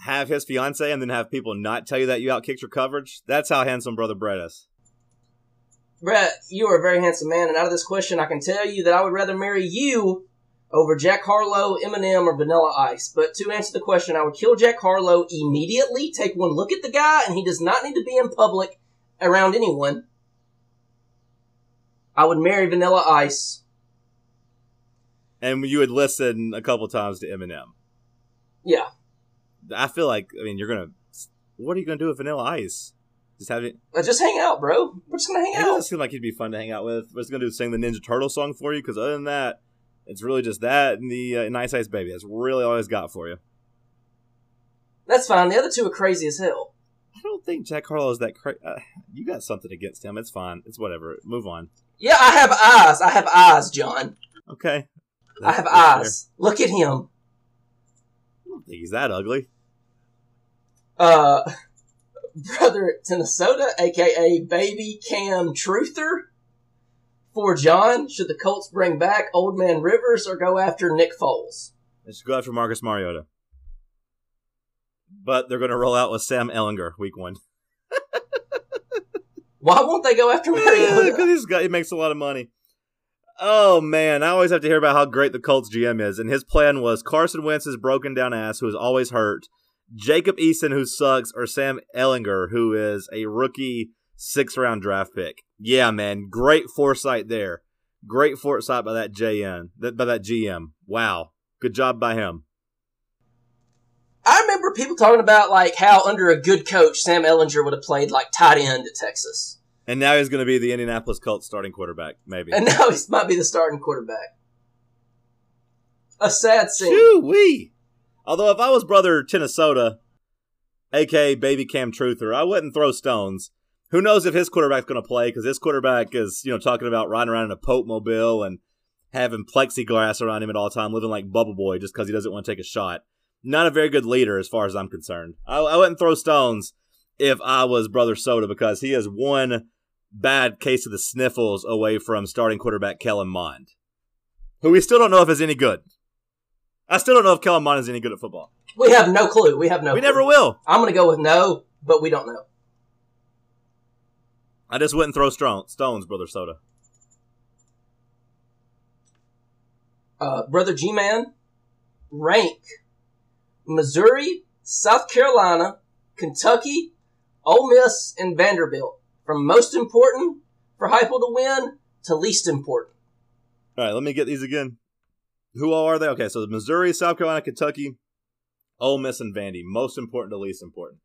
have his fiance and then have people not tell you that you outkicked your coverage? That's how handsome brother Brett is. Brett, you are a very handsome man, and out of this question, I can tell you that I would rather marry you over Jack Harlow, Eminem, or Vanilla Ice. But to answer the question, I would kill Jack Harlow immediately. Take one look at the guy, and he does not need to be in public around anyone. I would marry Vanilla Ice. And you would listen a couple times to Eminem. Yeah. I feel like, I mean, you're going to. What are you going to do with Vanilla Ice? Just have it. Just hang out, bro. We're just gonna hang He out. doesn't seem like he'd be fun to hang out with. What's going to do sing the Ninja Turtle song for you? Because other than that, it's really just that and the uh, Nice Ice Baby. That's really all he's got for you. That's fine. The other two are crazy as hell. I don't think Jack Harlow is that crazy. Uh, you got something against him. It's fine. It's whatever. Move on. Yeah, I have eyes. I have eyes, John. Okay. I have That's fair. eyes. Look at him. I don't think he's that ugly. Uh, brother Minnesota, aka Baby Cam Truther. For John, should the Colts bring back Old Man Rivers or go after Nick Foles? They should go after Marcus Mariota. But they're going to roll out with Sam Ehlinger week one. Why won't they go after Because Mariota? he's got he makes a lot of money. Oh man, I always have to hear about how great the Colts GM is, and his plan was Carson Wentz's broken down ass, who is always hurt, Jacob Eason, who sucks, or Sam Ehlinger, who is a rookie six round draft pick. Yeah, man, great foresight there. Great foresight by that JN, by that GM. Wow, good job by him. I remember people talking about like how under a good coach, Sam Ehlinger would have played like tight end at Texas, And now he's going to be the Indianapolis Colts starting quarterback, maybe. and now he might be the starting quarterback. A sad scene. Shoo wee. Although if I was brother Minnesota, aka Baby Cam Truther, I wouldn't throw stones. Who knows if his quarterback's going to play? Because his quarterback is, you know, talking about riding around in a Pope mobile and having plexiglass around him at all time, living like Bubble Boy just because he doesn't want to take a shot. Not a very good leader, as far as I'm concerned. I, I wouldn't throw stones if I was brother Soda because he is one bad case of the sniffles away from starting quarterback Kellen Mond, who we still don't know if is any good. I still don't know if Kellen Mond is any good at football. We have no clue. We have no. We clue. never will. I'm gonna go with no, but we don't know. I just wouldn't throw stro- stones, brother Soda. uh, brother G Man, rank Missouri, South Carolina, Kentucky, Ole Miss, and Vanderbilt from most important for Heupel to win to least important. All right, let me get these again. Who all are they? Okay, so Missouri, South Carolina, Kentucky, Ole Miss, and Vandy. Most important to least important.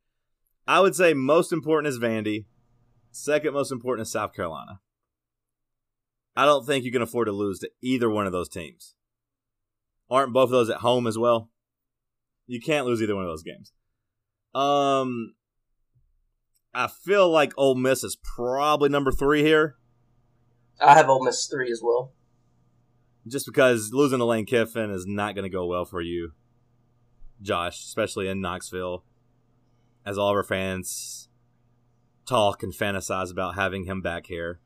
I would say most important is Vandy. Second most important is South Carolina. I don't think you can afford to lose to either one of those teams. Aren't both of those at home as well? You can't lose either one of those games. Um, I feel like Ole Miss is probably number three here. I have Ole Miss three as well. Just because losing to Lane Kiffin is not going to go well for you, Josh, especially in Knoxville, as all of our fans talk and fantasize about having him back here.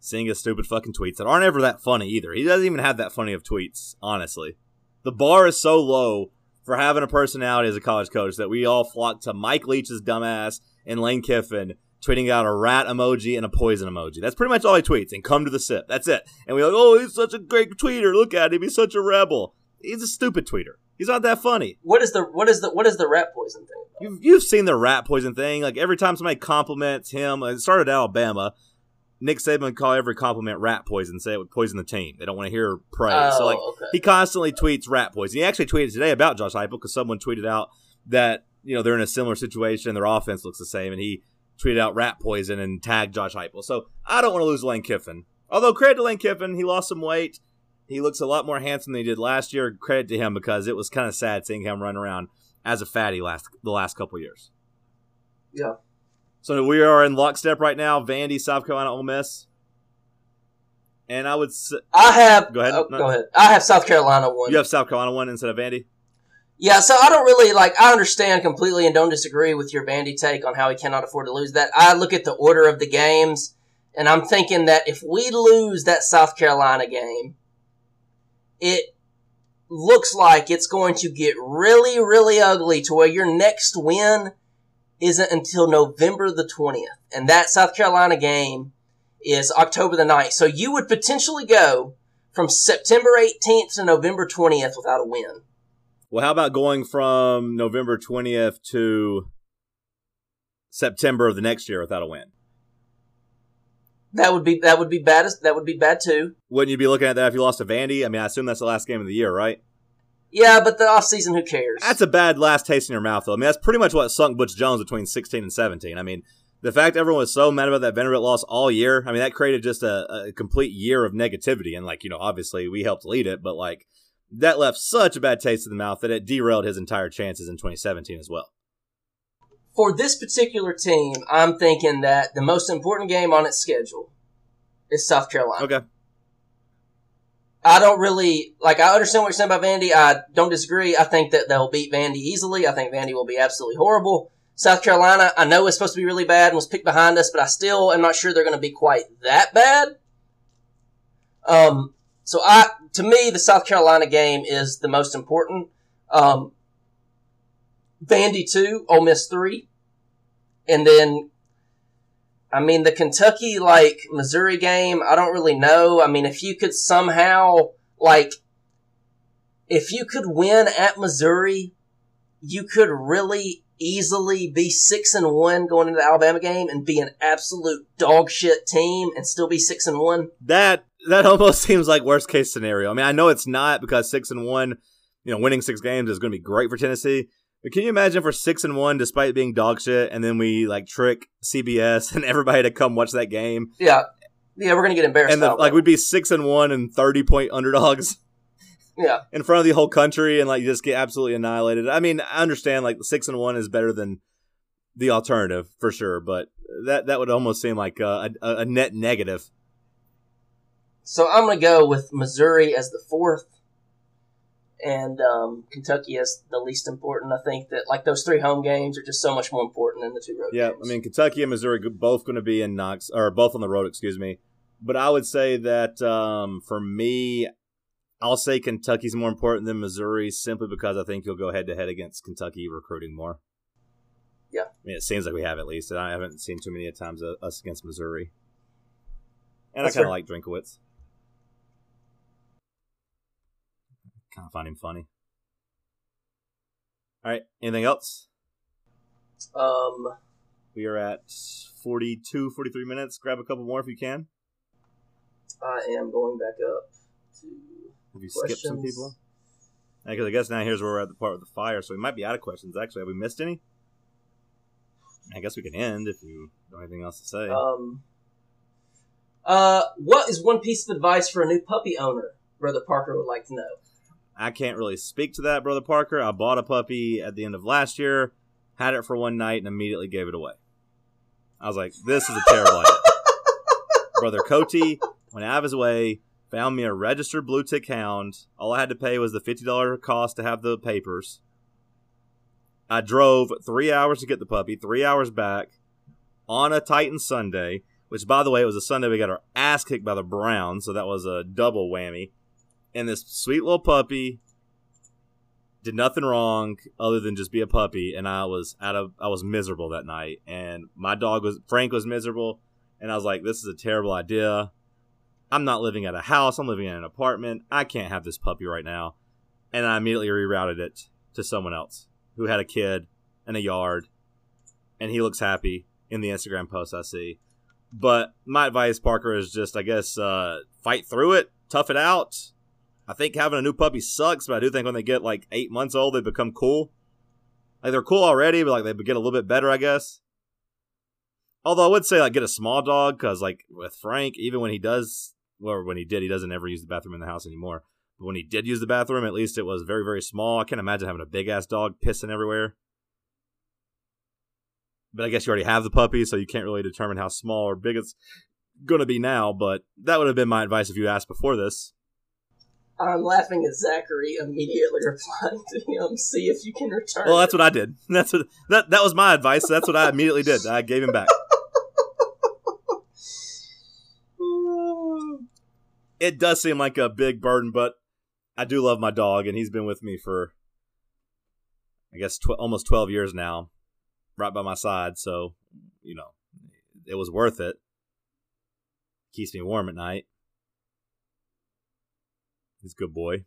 Seeing his stupid fucking tweets that aren't ever that funny either. He doesn't even have that funny of tweets, honestly. The bar is so low for having a personality as a college coach that we all flock to Mike Leach's dumbass and Lane Kiffin tweeting out a rat emoji and a poison emoji. That's pretty much all he tweets. And come to the sip. That's it. And we're like, oh, he's such a great tweeter. Look at him. He's such a rebel. He's a stupid tweeter. He's not that funny. What is the what is the what is the rat poison thing? about? You've, you've seen the rat poison thing. Like every time somebody compliments him, it started at Alabama. Nick Saban would call every compliment rat poison, say it would poison the team. They don't want to hear praise. so Oh, like okay. he constantly tweets rat poison. He actually tweeted today about Josh Heupel because someone tweeted out that you know they're in a similar situation. Their offense looks the same, and he tweeted out rat poison and tagged Josh Heupel. So I don't want to lose Lane Kiffin. Although credit to Lane Kiffin, he lost some weight. He looks a lot more handsome than he did last year. Credit to him because it was kind of sad seeing him run around as a fatty last the last couple years. Yeah. So we are in lockstep right now. Vandy, South Carolina, Ole Miss, and I would s- I have Go ahead. oh, No. go ahead. I have South Carolina one. you have South Carolina one instead of Vandy. Yeah, so I don't really like. I understand completely and don't disagree with your Vandy take on how he cannot afford to lose that. I look at the order of the games, and I'm thinking that if we lose that South Carolina game, it looks like it's going to get really, really ugly to where your next win isn't until November the 20th. And that South Carolina game is October the 9th. So you would potentially go from September 18th to November 20th without a win. Well, how about going from November 20th to September of the next year without a win? That would be that would be bad. That would be bad too. Wouldn't you be looking at that if you lost to Vandy? I mean, I assume that's the last game of the year, right? Yeah, but the off season, who cares? That's a bad last taste in your mouth, though. I mean, that's pretty much what sunk Butch Jones between 16 and 17. I mean, the fact everyone was so mad about that Vanderbilt loss all year, I mean, that created just a, a complete year of negativity. And, like, you know, obviously we helped lead it, but, like, that left such a bad taste in the mouth that it derailed his entire chances in 2017 as well. For this particular team, I'm thinking that the most important game on its schedule is South Carolina. Okay. I don't really like. I understand what you're saying about Vandy. I don't disagree. I think that they'll beat Vandy easily. I think Vandy will be absolutely horrible. South Carolina, I know it's supposed to be really bad and was picked behind us, but I still am not sure they're going to be quite that bad. Um, so I, to me, the South Carolina game is the most important. Um, Vandy two, Ole Miss three, and then I mean, the Kentucky, like, Missouri game, I don't really know. I mean, if you could somehow, like, if you could win at Missouri, you could really easily be six and one going into the Alabama game and be an absolute dog shit team and still be six and one. That that almost seems like worst case scenario. I mean, I know it's not because six and one, you know, winning six games is going to be great for Tennessee. But can you imagine for six and one, despite being dog shit, and then we like trick CBS and everybody to come watch that game? Yeah, yeah, we're gonna get embarrassed. And the, like we'd be six and one and thirty point underdogs. Yeah, in front of the whole country and like just get absolutely annihilated. I mean, I understand like six and one is better than the alternative for sure, but that that would almost seem like a, a, a net negative. So I'm gonna go with Missouri as the fourth and um, Kentucky as the least important. I think that like those three home games are just so much more important than the two road yeah, games. I mean Kentucky and Missouri both going to be in Knox or both on the road. Excuse me, but I would say that um, for me, I'll say Kentucky's more important than Missouri simply because I think you'll go head to head against Kentucky recruiting more. Yeah, I mean it seems like we have at least, and I haven't seen too many times uh, us against Missouri. And That's I kind of like Drinkwitz. Kind of find him funny. All right, anything else? Um, we are at 42, 43 minutes. Grab a couple more if you can. I am going back up to. Have you questions. skipped some people? Because I guess now here's where we're at the part with the fire, so we might be out of questions. Actually, have we missed any? I guess we can end if you don't have anything else to say. Um. Uh, what is one piece of advice for a new puppy owner? Brother Parker would like to know. I can't really speak to that, brother Parker. I bought a puppy at the end of last year, had it for one night, and immediately gave it away. I was like, this is a terrible idea. brother Coty went out of his way, found me a registered blue tick hound. All I had to pay was the $50 cost to have the papers. I drove three hours to get the puppy, three hours back on a Titan Sunday, which, by the way, it was a Sunday we got our ass kicked by the Browns, so that was a double whammy and this sweet little puppy did nothing wrong other than just be a puppy and i was out of i was miserable that night. And my dog was frank was miserable and i was like this is a terrible idea. I'm not living at a house. I'm living in an apartment. I can't have this puppy right now. And i immediately rerouted it to someone else who had a kid and a yard and he looks happy in the instagram post i see. But my advice parker is just i guess uh, fight through it tough it out I think having a new puppy sucks, but I do think when they get like eight months old, they become cool. Like they're cool already, but like they get a little bit better, I guess. Although I would say like get a small dog because like with Frank, even when he does, well, when he did, he doesn't ever use the bathroom in the house anymore. But when he did use the bathroom, at least it was very very small. I can't imagine having a big ass dog pissing everywhere. But I guess you already have the puppy, so you can't really determine how small or big it's going to be now. But that would have been my advice if you asked before this. I'm laughing at Zachary immediately replying to him. See if you can return. Well, that's what I did. That's what that that was my advice. So that's what I immediately did. I gave him back. It does seem like a big burden, but I do love my dog, and he's been with me for, I guess, tw- almost twelve years now, right by my side. So, you know, it was worth it. Keeps me warm at night. He's a good boy.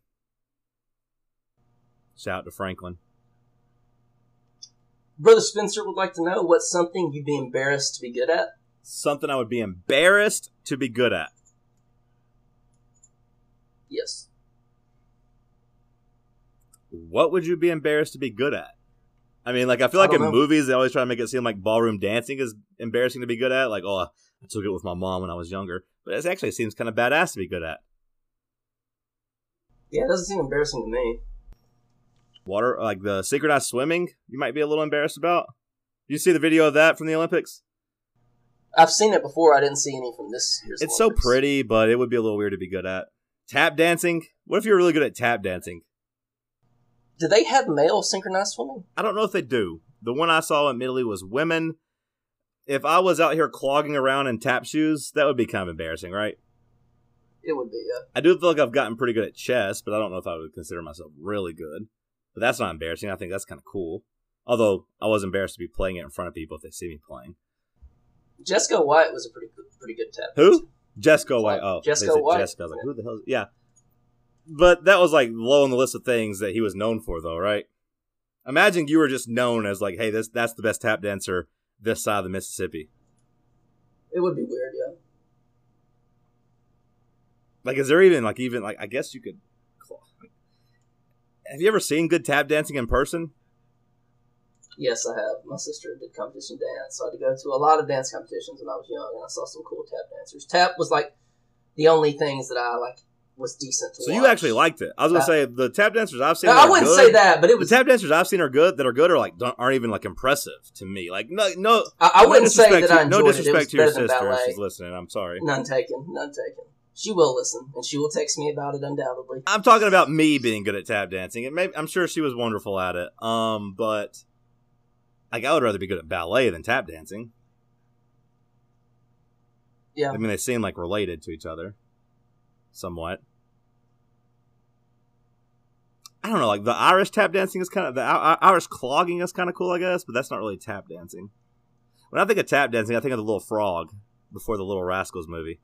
Shout out to Franklin. Brother Spencer would like to know what's something you'd be embarrassed to be good at. Something I would be embarrassed to be good at. Yes. What would you be embarrassed to be good at? I mean, like I feel I like in know. movies they always try to make it seem like ballroom dancing is embarrassing to be good at. Like, oh, I took it with my mom when I was younger, but it actually seems kind of badass to be good at. Yeah, it doesn't seem embarrassing to me. Water, like the synchronized swimming, you might be a little embarrassed about. You see the video of that from the Olympics? I've seen it before. I didn't see any from this year's. It's so pretty, but it would be a little weird to be good at. Tap dancing. What if you're really good at tap dancing? Do they have male synchronized swimming? I don't know if they do. The one I saw admittedly was women. If I was out here clogging around in tap shoes, that would be kind of embarrassing, right? It would be. Yeah. I do feel like I've gotten pretty good at chess, but I don't know if I would consider myself really good. But that's not embarrassing. I think that's kind of cool. Although I was embarrassed to be playing it in front of people if they see me playing. Jessica White was a pretty good, pretty good tap. Who? Jessica White. Oh, Jessica White. Jessica. I was like, who the hell? Is... Yeah. But that was like low on the list of things that he was known for, though, right? Imagine you were just known as like, hey, this that's the best tap dancer this side of the Mississippi. It would be weird. Yeah. Like, is there even like even like I guess you could. Have you ever seen good tap dancing in person? Yes, I have. My sister did competition dance, so I had to go to a lot of dance competitions when I was young, and I saw some cool tap dancers. Tap was like the only things that I like was decent to So watch. you actually liked it. I was gonna say the tap dancers I've seen. No, I wouldn't good- say that, but it The was. tap dancers I've seen are good that are good are like don't, aren't even like impressive to me. Like no no. I, I no wouldn't say disrespect that I to- enjoyed No it. It disrespect to your sister if she's listening. I'm sorry. None taken. None taken. She will listen, and she will text me about it undoubtedly. I'm talking about me being good at tap dancing. And maybe I'm sure she was wonderful at it. Um, but like I would rather be good at ballet than tap dancing. Yeah. I mean, they seem like related to each other, somewhat. I don't know, like the Irish tap dancing is kind of the Irish clogging is kind of cool, I guess, but that's not really tap dancing. When I think of tap dancing, I think of the little frog before the Little Rascals movie.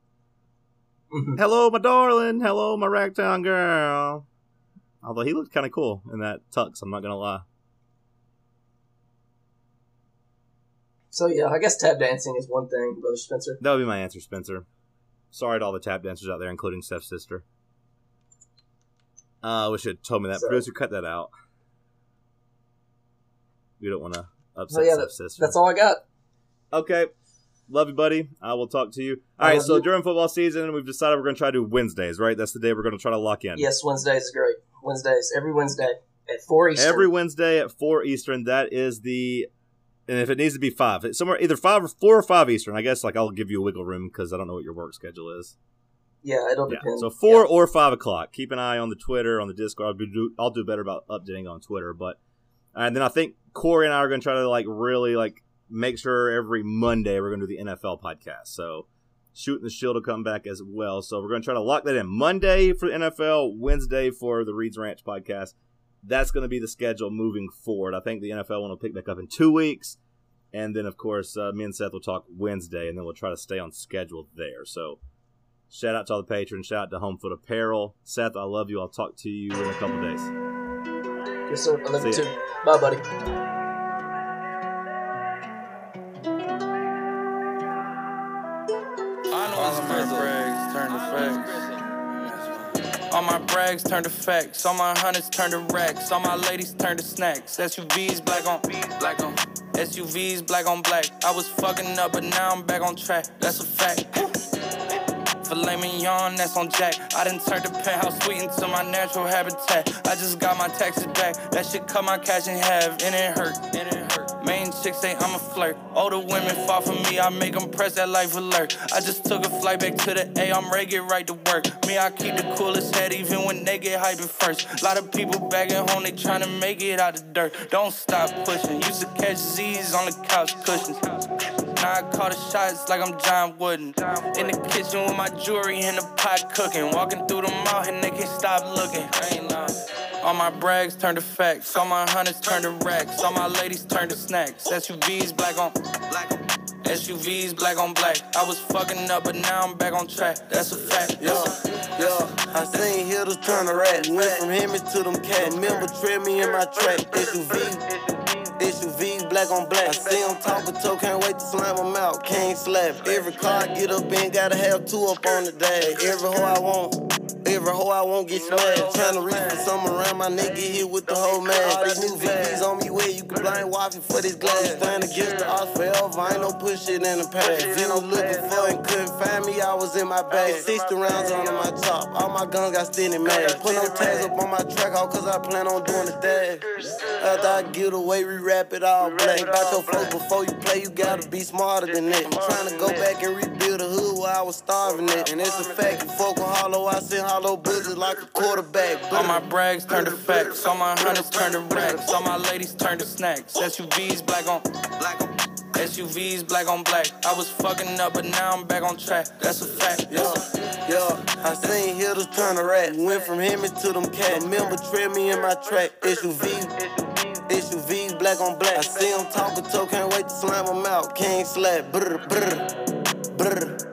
Mhm. Hello, my darling. Hello, my ragtime girl. Although he looked kind of cool in that tux, I'm not gonna lie. So yeah, I guess tap dancing is one thing, brother Spencer. That would be my answer, Spencer. Sorry to all the tap dancers out there, including Steph's sister. Uh, I wish you had told me that. Sorry. Producer, cut that out. We don't want to upset So yeah, Steph's sister. That's all I got. Okay. Love you, buddy. I will talk to you. All right, so you. during football season, we've decided we're going to try to do Wednesdays, right? That's the day we're going to try to lock in. Yes, Wednesdays is great. Wednesdays every Wednesday at four Eastern. Every Wednesday at 4 Eastern. That is the. And if it needs to be 5, somewhere either 5 or 4 or 5 Eastern. I guess like I'll give you a wiggle room because I don't know what your work schedule is. yeah, it'll Yeah. depend. So 4 Yeah. or 5 o'clock. Keep an eye on the Twitter, on the Discord. I'll do, I'll do better about updating on Twitter. But And then I think Corey and I are going to try to like really like make sure every Monday we're going to do the NFL podcast. So shooting the shield will come back as well. So we're going to try to lock that in Monday for the NFL, Wednesday for the Reeds Ranch podcast. That's going to be the schedule moving forward. I think the NFL one will pick back up in two weeks. And then, of course, uh, me and Seth will talk Wednesday, and then we'll try to stay on schedule there. So, shout out to all the patrons. Shout out to Home Foot Apparel. Seth, I love you. I'll talk to you in a couple days. Yes, sir. I love you too. Bye, buddy. All my brags turn to facts. All my hunters turn to racks. All my ladies turn to snacks. SUVs black on black on. SUVs black on black. I was fucking up, but now I'm back on track. That's a fact. Filet mignon, that's on Jack. I done turned the penthouse suite into my natural habitat. I just got my taxes back. That shit cut my cash in half, and it hurt. And it hurt. Main chicks say I'm a flirt. Older women fall for me, I make them press that life alert. I just took a flight back to the A, I'm ready, get right to work. Me, I keep the coolest head even when they get hyped first. Lot of people back at home, they tryna make it out the dirt. Don't stop pushing. Used to catch Z's on the couch cushions. Now I call the shots like I'm John Wooden. In the kitchen with my jewelry in the pot cooking. Walking through the mall and they can't stop looking. All my brags turn to facts. All my hunters turn to racks. All my ladies turn to snacks. SUVs black on black. SUVs black on black. I was fucking up, but now I'm back on track. That's a fact. Yeah, yeah. I seen hitters turn to rat. Went from him to them cats. Remember, tread me in my track. SUV. SUVs black on black. I see them talking to, can't wait to slam them out. Can't slap. Every car I get up in, gotta have two up on the dash. Every hoe I want. Every hoe I won't get smashed. Tryna reach for something around my nigga hit with the whole man. All these new VVs on me where you can blind wifey for this glass. Stand against the odds forever, I ain't no push shit in the past. If you looking for and couldn't find me, I was in my bag. 60 rounds on my top, all my guns got standing mad. Put no tags up on my track, all cause I plan on doing the dash. After I get away, we wrap it all black. About your flow before you play, you gotta be smarter than that. I'm trying to go back and rebuild the hood where I was starving it. And it's a fact, you fuck with hollow, I send hollow bullets like a quarterback. All my brags turn to facts. All my hunters turn to racks. All my ladies turn to snacks. SUVs black on black on. SUVs black on black. I was fucking up, but now I'm back on track. That's a fact. Yeah, yeah. I seen hitters turn to rat. Went from him to them cats. Remember, tread me in my track. SUV. SUVs black on black. I see them talking to, can't wait to slam them out. King slap. Brr, brr, brr.